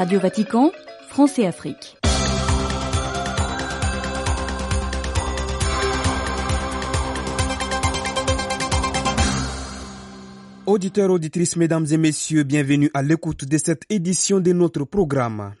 Radio Vatican, France et Afrique. Auditeurs, auditrices, mesdames et messieurs, bienvenue à l'écoute de cette édition de notre programme.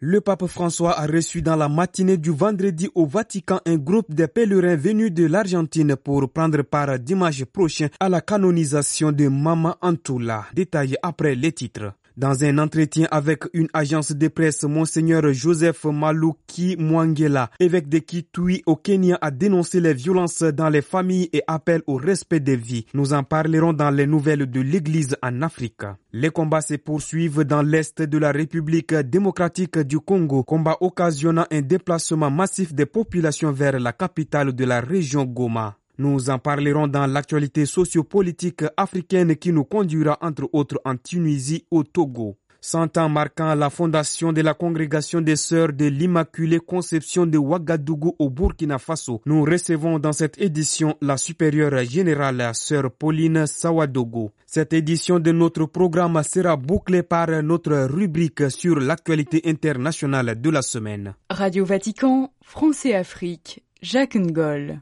Le pape François a reçu dans la matinée du vendredi au Vatican un groupe de pèlerins venus de l'Argentine pour prendre part dimanche prochain à la canonisation de Mama Antula, détaillé après les titres. Dans un entretien avec une agence de presse, Monseigneur Joseph Maluki Mwangela, évêque de Kitui au Kenya, a dénoncé les violences dans les familles et appelle au respect des vies. Nous en parlerons dans les nouvelles de l'Église en Afrique. Les combats se poursuivent dans l'est de la République démocratique du Congo, combat occasionnant un déplacement massif des populations vers la capitale de la région Goma. Nous en parlerons dans l'actualité sociopolitique africaine qui nous conduira entre autres en Tunisie au Togo. Cent ans marquant la fondation de la congrégation des sœurs de l'Immaculée Conception de Ouagadougou au Burkina Faso, nous recevons dans cette édition la supérieure générale sœur Pauline Sawadogo. Cette édition de notre programme sera bouclée par notre rubrique sur l'actualité internationale de la semaine. Radio Vatican, France et Afrique, Jacques Ngol.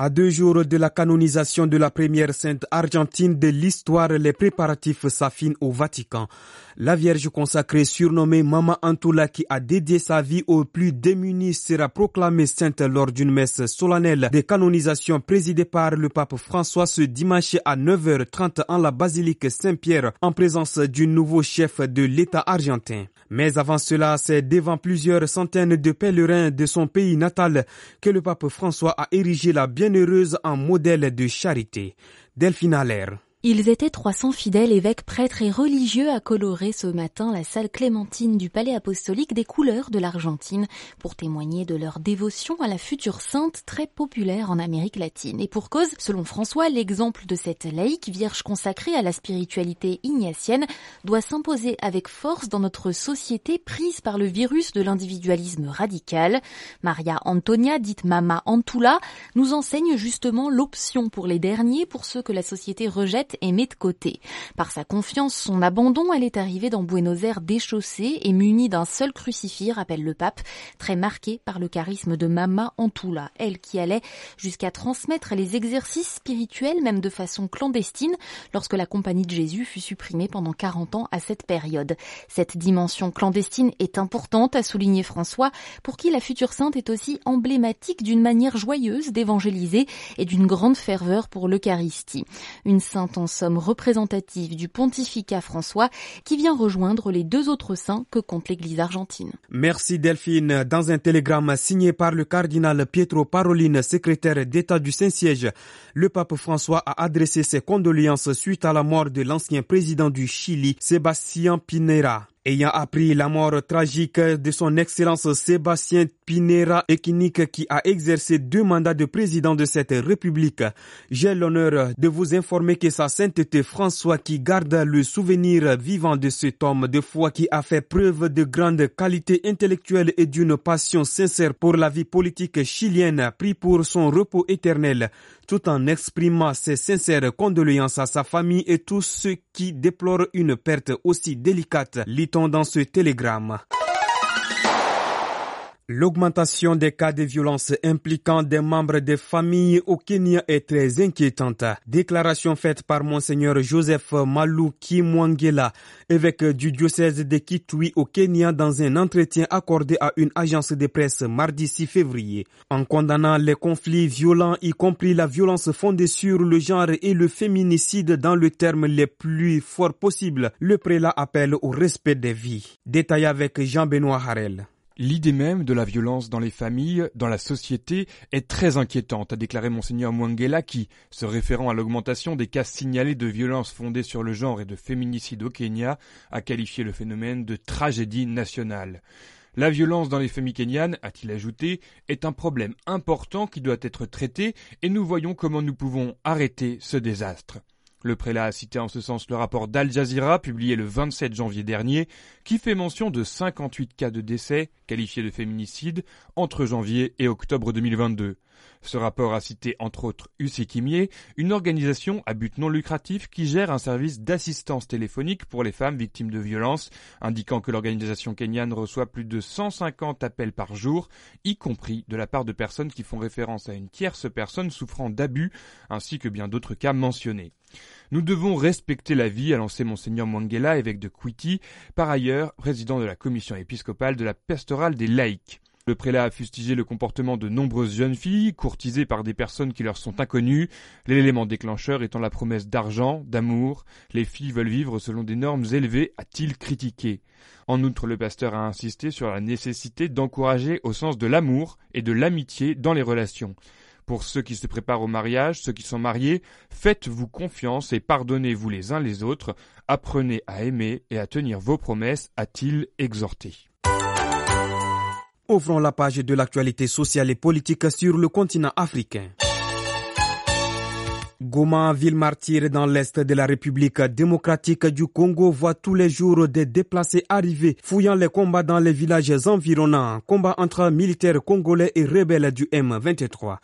À deux jours de la canonisation de la première sainte argentine de l'histoire, les préparatifs s'affinent au Vatican. La Vierge consacrée surnommée Mama Antula qui a dédié sa vie aux plus démunis sera proclamée sainte lors d'une messe solennelle de canonisation présidée par le pape François ce dimanche à 9h30 en la basilique Saint-Pierre en présence du nouveau chef de l'État argentin. Mais avant cela, c'est devant plusieurs centaines de pèlerins de son pays natal que le pape François a érigé la bienheureuse en modèle de charité. Delphine Allaire. Ils étaient 300 fidèles évêques, prêtres et religieux à colorer ce matin la salle clémentine du palais apostolique des couleurs de l'Argentine pour témoigner de leur dévotion à la future sainte très populaire en Amérique latine. Et pour cause, selon François, l'exemple de cette laïque vierge consacrée à la spiritualité ignatienne doit s'imposer avec force dans notre société prise par le virus de l'individualisme radical. Maria Antonia, dite Mama Antula, nous enseigne justement l'option pour les derniers pour ceux que la société rejette et met de côté. Par sa confiance, son abandon, elle est arrivée dans Buenos Aires déchaussée et munie d'un seul crucifix, rappelle le pape, très marqué par le charisme de Mama Antula, elle qui allait jusqu'à transmettre les exercices spirituels même de façon clandestine lorsque la compagnie de Jésus fut supprimée pendant 40 ans à cette période. Cette dimension clandestine est importante, a souligné François, pour qui la future sainte est aussi emblématique d'une manière joyeuse d'évangéliser et d'une grande ferveur pour l'Eucharistie. Une sainte en somme représentative du pontificat François qui vient rejoindre les deux autres saints que compte l'Église argentine. Merci Delphine. Dans un télégramme signé par le cardinal Pietro Parolin, secrétaire d'État du Saint-Siège, le pape François a adressé ses condoléances suite à la mort de l'ancien président du Chili, Sébastien Pinera. Ayant appris la mort tragique de son Excellence Sébastien Pinera Ekinik qui a exercé deux mandats de président de cette République, j'ai l'honneur de vous informer que sa sainteté François qui garde le souvenir vivant de cet homme de foi qui a fait preuve de grandes qualités intellectuelles et d'une passion sincère pour la vie politique chilienne, pris pour son repos éternel, tout en exprimant ses sincères condoléances à sa famille et tous ceux qui déplorent une perte aussi délicate, lit-on dans ce télégramme. L'augmentation des cas de violence impliquant des membres des familles au Kenya est très inquiétante. Déclaration faite par Monseigneur Joseph Maluki Mwangela, évêque du diocèse de Kitui au Kenya dans un entretien accordé à une agence de presse mardi 6 février. En condamnant les conflits violents, y compris la violence fondée sur le genre et le féminicide dans le terme les plus forts possibles, le prélat appelle au respect des vies. Détail avec Jean-Benoît Harel. L'idée même de la violence dans les familles, dans la société, est très inquiétante, a déclaré Monseigneur Mwangela qui, se référant à l'augmentation des cas signalés de violences fondées sur le genre et de féminicide au Kenya, a qualifié le phénomène de tragédie nationale. La violence dans les familles kenyanes, a-t-il ajouté, est un problème important qui doit être traité et nous voyons comment nous pouvons arrêter ce désastre. Le prélat a cité en ce sens le rapport d'Al Jazeera publié le 27 janvier dernier qui fait mention de 58 cas de décès qualifiés de féminicide entre janvier et octobre 2022. Ce rapport a cité entre autres Usikimier, une organisation à but non lucratif qui gère un service d'assistance téléphonique pour les femmes victimes de violences, indiquant que l'organisation kenyane reçoit plus de 150 appels par jour, y compris de la part de personnes qui font référence à une tierce personne souffrant d'abus, ainsi que bien d'autres cas mentionnés. Nous devons respecter la vie, a lancé Monseigneur Mwangela, évêque de Kwiti, par ailleurs président de la commission épiscopale de la pastorale des laïcs. Le prélat a fustigé le comportement de nombreuses jeunes filles, courtisées par des personnes qui leur sont inconnues, l'élément déclencheur étant la promesse d'argent, d'amour. Les filles veulent vivre selon des normes élevées, a-t-il critiqué. En outre, le pasteur a insisté sur la nécessité d'encourager au sens de l'amour et de l'amitié dans les relations. Pour ceux qui se préparent au mariage, ceux qui sont mariés, faites-vous confiance et pardonnez-vous les uns les autres, apprenez à aimer et à tenir vos promesses, a-t-il exhorté. Ouvrons la page de l'actualité sociale et politique sur le continent africain. Goma, ville martyre dans l'est de la République démocratique du Congo, voit tous les jours des déplacés arriver, fouillant les combats dans les villages environnants, combats entre militaires congolais et rebelles du M23.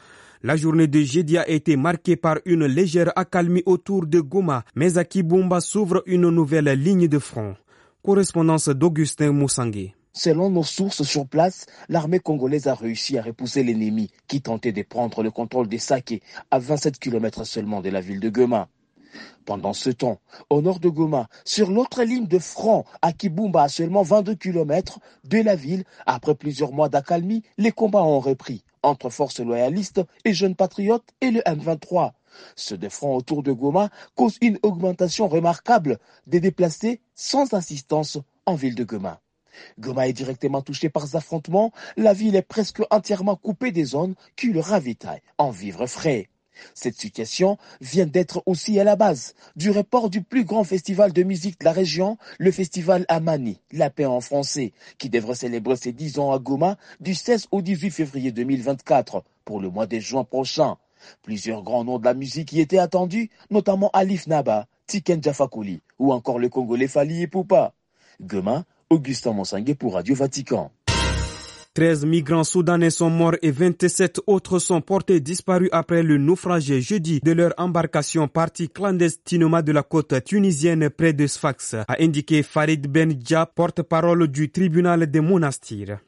La journée de jeudi a été marquée par une légère accalmie autour de Goma, mais à Kibumba s'ouvre une nouvelle ligne de front. Correspondance d'Augustin Moussangé. Selon nos sources sur place, l'armée congolaise a réussi à repousser l'ennemi qui tentait de prendre le contrôle des Saké à 27 km seulement de la ville de Goma. Pendant ce temps, au nord de Goma, sur l'autre ligne de front, à Kibumba, à seulement 22 km de la ville, après plusieurs mois d'accalmie, les combats ont repris entre forces loyalistes et jeunes patriotes et le M23. Ce défront autour de Goma cause une augmentation remarquable des déplacés sans assistance en ville de Goma. Goma est directement touché par ces affrontements. La ville est presque entièrement coupée des zones qui le ravitaillent en vivres frais. Cette situation vient d'être aussi à la base du report du plus grand festival de musique de la région, le festival Amani, la paix en français, qui devrait célébrer ses 10 ans à Goma du 16 au 18 février 2024 pour le mois de juin prochain. Plusieurs grands noms de la musique y étaient attendus, notamment Alif Naba, Tiken Jafakoli ou encore le Congolais Fali Poupa. Goma, Augustin Monsanguet pour Radio Vatican. 13 migrants soudanais sont morts et 27 autres sont portés disparus après le naufrage jeudi de leur embarcation partie clandestinement de la côte tunisienne près de Sfax, a indiqué Farid Benja, porte-parole du tribunal des monastires.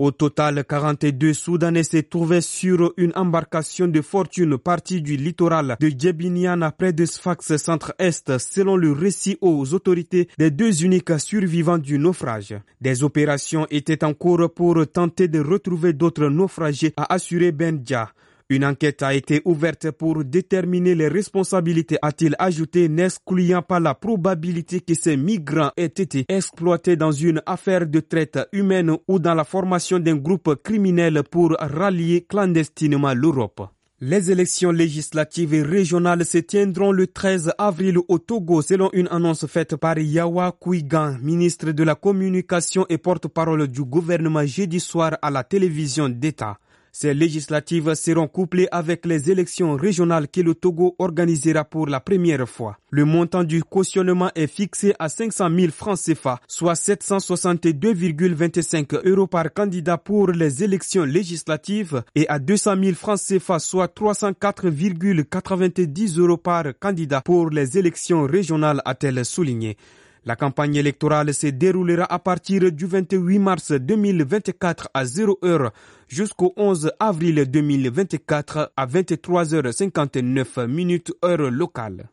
Au total, 42 Soudanais se trouvaient sur une embarcation de fortune partie du littoral de Djebiniana près de Sfax centre-est selon le récit aux autorités des deux uniques survivants du naufrage. Des opérations étaient en cours pour tenter de retrouver d'autres naufragés, a assuré Benja. Une enquête a été ouverte pour déterminer les responsabilités, a-t-il ajouté, n'excluant pas la probabilité que ces migrants aient été exploités dans une affaire de traite humaine ou dans la formation d'un groupe criminel pour rallier clandestinement l'Europe? Les élections législatives et régionales se tiendront le 13 avril au Togo selon une annonce faite par Yawa Kouigan, ministre de la Communication et porte-parole du gouvernement jeudi soir à la télévision d'État. Ces législatives seront couplées avec les élections régionales que le Togo organisera pour la première fois. Le montant du cautionnement est fixé à 500 000 francs CFA, soit 762,25 euros par candidat pour les élections législatives et à 200 000 francs CFA, soit 304,90 euros par candidat pour les élections régionales, a-t-elle souligné. La campagne électorale se déroulera à partir du 28 mars 2024 à 0 heure jusqu'au 11 avril 2024 à 23h59 minutes heure locale.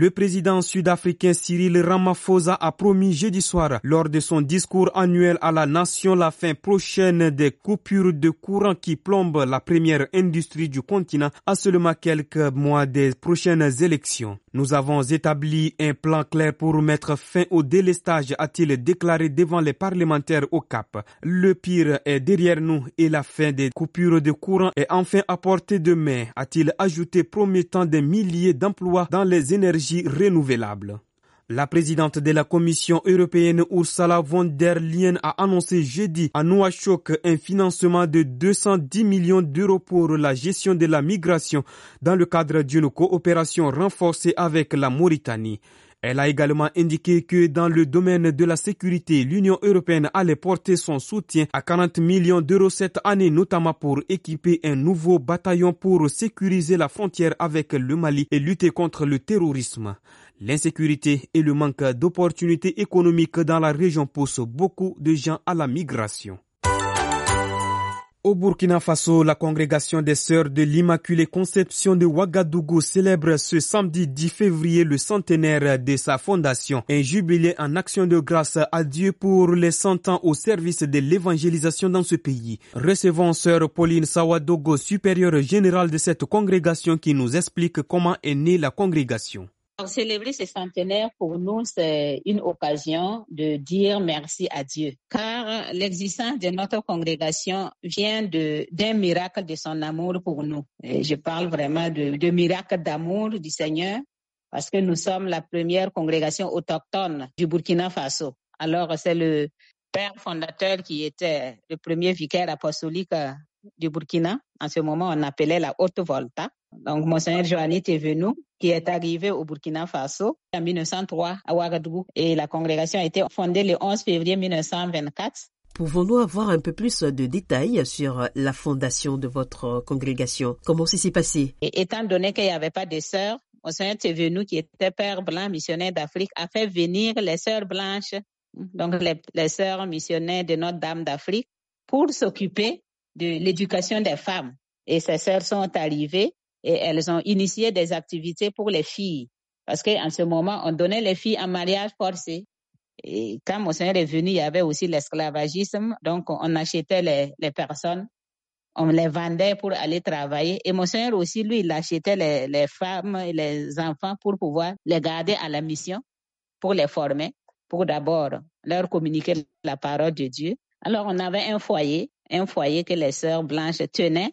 Le président sud-africain Cyril Ramaphosa a promis jeudi soir, lors de son discours annuel à la nation, la fin prochaine des coupures de courant qui plombent la première industrie du continent à seulement quelques mois des prochaines élections. Nous avons établi un plan clair pour mettre fin au délestage, a-t-il déclaré devant les parlementaires au Cap. Le pire est derrière nous et la fin des coupures de courant est enfin à portée de main, a-t-il ajouté promettant des milliers d'emplois dans les énergies. La présidente de la Commission européenne Ursula von der Leyen a annoncé jeudi à Nouakchott un financement de 210 millions d'euros pour la gestion de la migration dans le cadre d'une coopération renforcée avec la Mauritanie. Elle a également indiqué que dans le domaine de la sécurité, l'Union européenne allait porter son soutien à 40 millions d'euros cette année, notamment pour équiper un nouveau bataillon pour sécuriser la frontière avec le Mali et lutter contre le terrorisme. L'insécurité et le manque d'opportunités économiques dans la région poussent beaucoup de gens à la migration. Au Burkina Faso, la congrégation des sœurs de l'Immaculée Conception de Ouagadougou célèbre ce samedi 10 février le centenaire de sa fondation, un jubilé en action de grâce à Dieu pour les 100 ans au service de l'évangélisation dans ce pays. Recevons sœur Pauline Sawadogo, supérieure générale de cette congrégation qui nous explique comment est née la congrégation. Célébrer ce centenaire pour nous, c'est une occasion de dire merci à Dieu, car l'existence de notre congrégation vient d'un miracle de son amour pour nous. Et je parle vraiment de, de miracle d'amour du Seigneur, parce que nous sommes la première congrégation autochtone du Burkina Faso. Alors c'est le père fondateur qui était le premier vicaire apostolique du Burkina. En ce moment, on appelait la Haute Volta. Donc, Monseigneur Joanny est venu, qui est arrivé au Burkina Faso en 1903 à Ouagadougou. Et la congrégation a été fondée le 11 février 1924. Pouvons-nous avoir un peu plus de détails sur la fondation de votre congrégation? Comment ça s'est passé? Et Étant donné qu'il n'y avait pas de sœurs, Monseigneur Tevenu, qui était père blanc missionnaire d'Afrique, a fait venir les sœurs blanches, donc les, les sœurs missionnaires de Notre-Dame d'Afrique, pour s'occuper de l'éducation des femmes. Et ces sœurs sont arrivées et elles ont initié des activités pour les filles. Parce qu'en ce moment, on donnait les filles en mariage forcé. Et quand mon Seigneur est venu, il y avait aussi l'esclavagisme. Donc, on achetait les, les, personnes, on les vendait pour aller travailler. Et mon Seigneur aussi, lui, il achetait les, les femmes et les enfants pour pouvoir les garder à la mission, pour les former, pour d'abord leur communiquer la parole de Dieu. Alors, on avait un foyer, un foyer que les sœurs blanches tenaient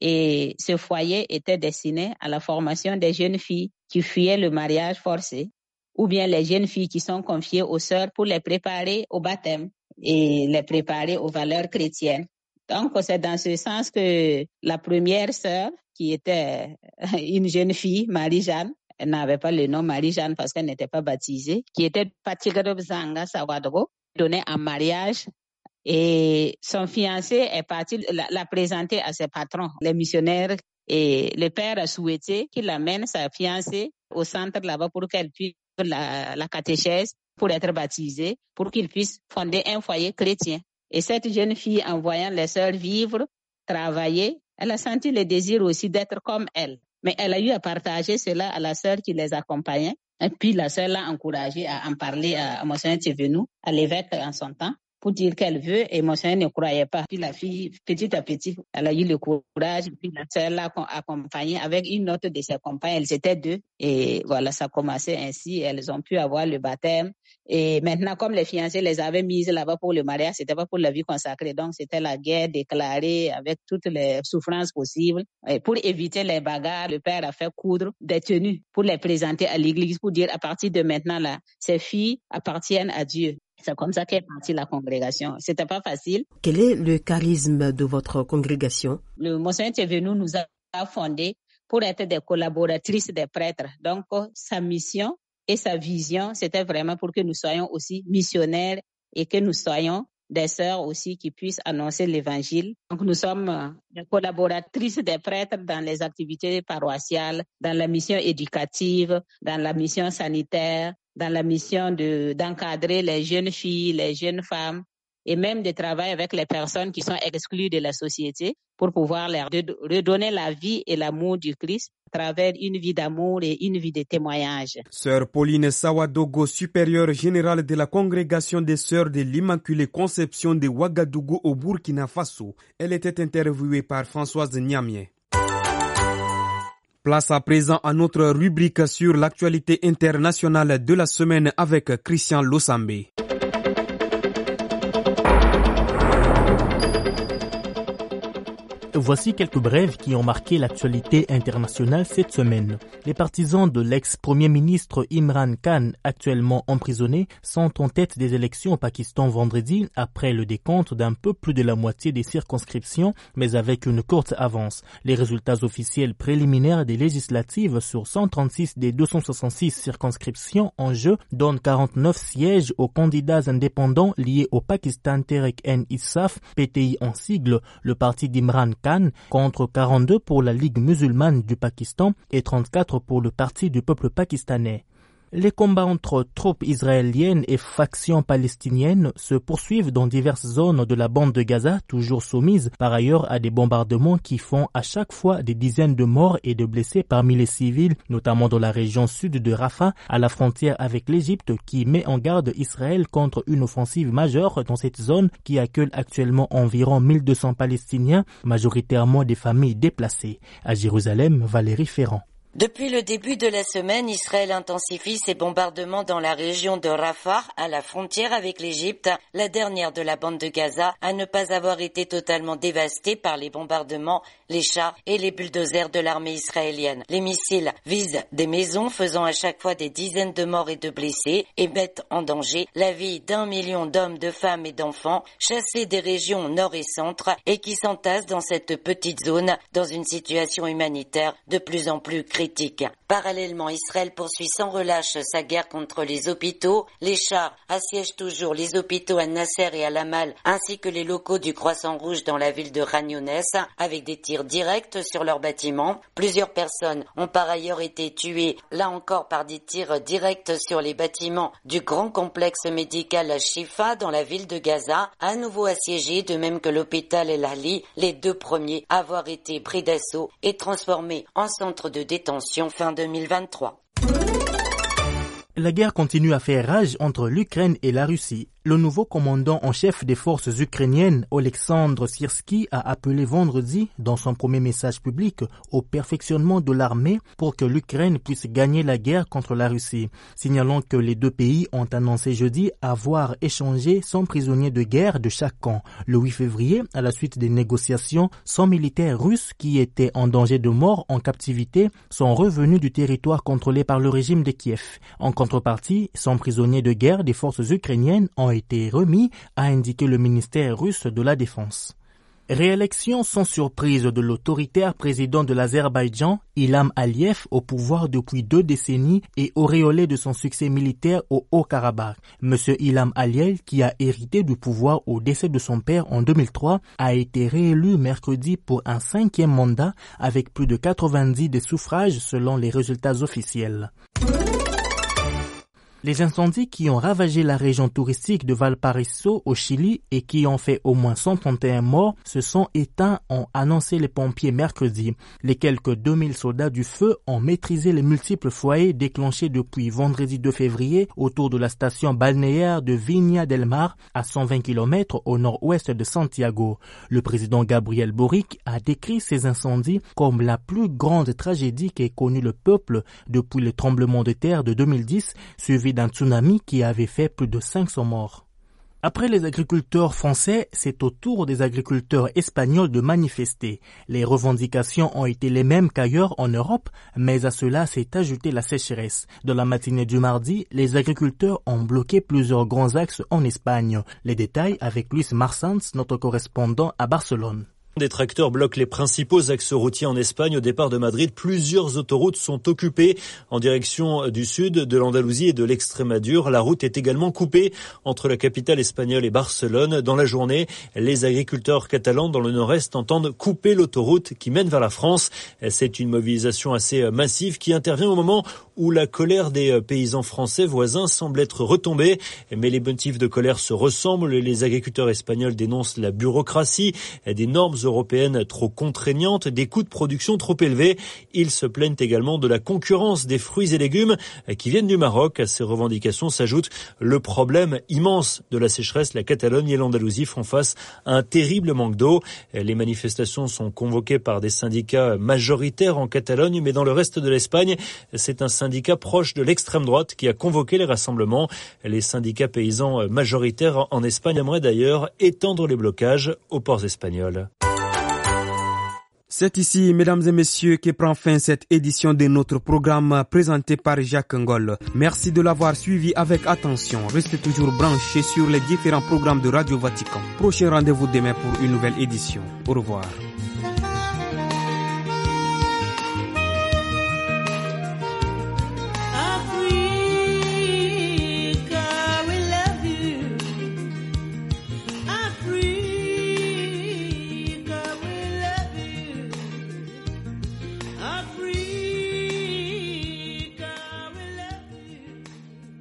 et ce foyer était destiné à la formation des jeunes filles qui fuyaient le mariage forcé ou bien les jeunes filles qui sont confiées aux sœurs pour les préparer au baptême et les préparer aux valeurs chrétiennes. Donc, c'est dans ce sens que la première sœur, qui était une jeune fille, Marie-Jeanne, elle n'avait pas le nom Marie-Jeanne parce qu'elle n'était pas baptisée, qui était Patigadob Zanga Sawadogo, donnée en mariage et son fiancé est parti la, présenter à ses patrons, les missionnaires. Et le père a souhaité qu'il amène sa fiancée au centre là-bas pour qu'elle puisse la, la catéchèse, pour être baptisée, pour qu'il puisse fonder un foyer chrétien. Et cette jeune fille, en voyant les sœurs vivre, travailler, elle a senti le désir aussi d'être comme elle. Mais elle a eu à partager cela à la sœur qui les accompagnait. Et puis la sœur l'a encouragée à en parler à, Monseigneur Thévenu, à l'évêque en son temps pour dire qu'elle veut et mon ne croyait pas. Puis la fille, petit à petit, elle a eu le courage. Puis la sœur l'a accompagnée avec une autre de ses compagnes. Elles étaient deux. Et voilà, ça a commencé ainsi. Elles ont pu avoir le baptême. Et maintenant, comme les fiancés les avaient mises là-bas pour le mariage, c'était pas pour la vie consacrée. Donc, c'était la guerre déclarée avec toutes les souffrances possibles. Et pour éviter les bagarres, le père a fait coudre des tenues pour les présenter à l'église pour dire à partir de maintenant là, ces filles appartiennent à Dieu. C'est comme ça qu'est partie la congrégation. C'était pas facile. Quel est le charisme de votre congrégation? Le Monseigneur est venu nous a fondé pour être des collaboratrices des prêtres. Donc, sa mission et sa vision, c'était vraiment pour que nous soyons aussi missionnaires et que nous soyons des sœurs aussi qui puissent annoncer l'évangile. Donc, nous sommes des collaboratrices des prêtres dans les activités paroissiales, dans la mission éducative, dans la mission sanitaire, dans la mission de d'encadrer les jeunes filles, les jeunes femmes et même de travailler avec les personnes qui sont exclues de la société pour pouvoir leur redonner la vie et l'amour du Christ à travers une vie d'amour et une vie de témoignage. Sœur Pauline Sawadogo, supérieure générale de la congrégation des sœurs de l'Immaculée Conception de Ouagadougou au Burkina Faso, elle était interviewée par Françoise Niamier. Place à présent à notre rubrique sur l'actualité internationale de la semaine avec Christian Losambé. Voici quelques brèves qui ont marqué l'actualité internationale cette semaine. Les partisans de l'ex-premier ministre Imran Khan, actuellement emprisonné, sont en tête des élections au Pakistan vendredi après le décompte d'un peu plus de la moitié des circonscriptions, mais avec une courte avance. Les résultats officiels préliminaires des législatives sur 136 des 266 circonscriptions en jeu donnent 49 sièges aux candidats indépendants liés au Pakistan Tehrik-en-Insaf, PTI en sigle, le parti d'Imran Khan, contre 42 pour la Ligue musulmane du Pakistan et 34 pour le Parti du peuple pakistanais. Les combats entre troupes israéliennes et factions palestiniennes se poursuivent dans diverses zones de la bande de Gaza, toujours soumises par ailleurs à des bombardements qui font à chaque fois des dizaines de morts et de blessés parmi les civils, notamment dans la région sud de Rafah, à la frontière avec l'Égypte, qui met en garde Israël contre une offensive majeure dans cette zone qui accueille actuellement environ 1200 Palestiniens, majoritairement des familles déplacées. À Jérusalem, Valérie Ferrand. Depuis le début de la semaine, Israël intensifie ses bombardements dans la région de Rafah, à la frontière avec l'Égypte, la dernière de la bande de Gaza à ne pas avoir été totalement dévastée par les bombardements, les chars et les bulldozers de l'armée israélienne. Les missiles visent des maisons faisant à chaque fois des dizaines de morts et de blessés et mettent en danger la vie d'un million d'hommes, de femmes et d'enfants chassés des régions nord et centre et qui s'entassent dans cette petite zone dans une situation humanitaire de plus en plus critique critique Parallèlement, Israël poursuit sans relâche sa guerre contre les hôpitaux. Les chars assiègent toujours les hôpitaux à Nasser et à Lamal, ainsi que les locaux du Croissant Rouge dans la ville de Ragnones, avec des tirs directs sur leurs bâtiments. Plusieurs personnes ont par ailleurs été tuées, là encore par des tirs directs sur les bâtiments du grand complexe médical à Shifa dans la ville de Gaza, à nouveau assiégé, de même que l'hôpital El Ali, les deux premiers à avoir été pris d'assaut et transformés en centre de détention fin 2023. La guerre continue à faire rage entre l'Ukraine et la Russie. Le nouveau commandant en chef des forces ukrainiennes, Oleksandr Sirski, a appelé vendredi, dans son premier message public, au perfectionnement de l'armée pour que l'Ukraine puisse gagner la guerre contre la Russie, signalant que les deux pays ont annoncé jeudi avoir échangé 100 prisonniers de guerre de chaque camp. Le 8 février, à la suite des négociations, 100 militaires russes qui étaient en danger de mort en captivité sont revenus du territoire contrôlé par le régime de Kiev. En contrepartie, 100 prisonniers de guerre des forces ukrainiennes ont été remis, a indiqué le ministère russe de la Défense. Réélection sans surprise de l'autoritaire président de l'Azerbaïdjan, Ilham Aliyev, au pouvoir depuis deux décennies et auréolé de son succès militaire au Haut-Karabakh. Monsieur Ilham Aliyev, qui a hérité du pouvoir au décès de son père en 2003, a été réélu mercredi pour un cinquième mandat avec plus de 90 des suffrages selon les résultats officiels. Les incendies qui ont ravagé la région touristique de Valparaiso au Chili et qui ont fait au moins 131 morts se sont éteints, ont annoncé les pompiers mercredi. Les quelques 2000 soldats du feu ont maîtrisé les multiples foyers déclenchés depuis vendredi 2 février autour de la station balnéaire de Viña del Mar à 120 km au nord-ouest de Santiago. Le président Gabriel Boric a décrit ces incendies comme la plus grande tragédie qu'ait connue le peuple depuis le tremblement de terre de 2010 suivi d'un tsunami qui avait fait plus de 500 morts. Après les agriculteurs français, c'est au tour des agriculteurs espagnols de manifester. Les revendications ont été les mêmes qu'ailleurs en Europe, mais à cela s'est ajoutée la sécheresse. Dans la matinée du mardi, les agriculteurs ont bloqué plusieurs grands axes en Espagne. Les détails avec Luis Marsans, notre correspondant à Barcelone. Des tracteurs bloquent les principaux axes routiers en Espagne. Au départ de Madrid, plusieurs autoroutes sont occupées en direction du sud, de l'Andalousie et de l'Extrémadure. La route est également coupée entre la capitale espagnole et Barcelone. Dans la journée, les agriculteurs catalans dans le nord-est entendent couper l'autoroute qui mène vers la France. C'est une mobilisation assez massive qui intervient au moment où la colère des paysans français voisins semble être retombée. Mais les motifs de colère se ressemblent. Les agriculteurs espagnols dénoncent la bureaucratie, des normes européennes trop contraignantes, des coûts de production trop élevés. Ils se plaignent également de la concurrence des fruits et légumes qui viennent du Maroc. À ces revendications s'ajoute le problème immense de la sécheresse. La Catalogne et l'Andalousie font face à un terrible manque d'eau. Les manifestations sont convoquées par des syndicats majoritaires en Catalogne, mais dans le reste de l'Espagne, c'est un syndicat proche de l'extrême droite qui a convoqué les rassemblements. Les syndicats paysans majoritaires en Espagne aimeraient d'ailleurs étendre les blocages aux ports espagnols. C'est ici, mesdames et messieurs, que prend fin cette édition de notre programme présenté par Jacques Ngol. Merci de l'avoir suivi avec attention. Restez toujours branchés sur les différents programmes de Radio Vatican. Prochain rendez-vous demain pour une nouvelle édition. Au revoir.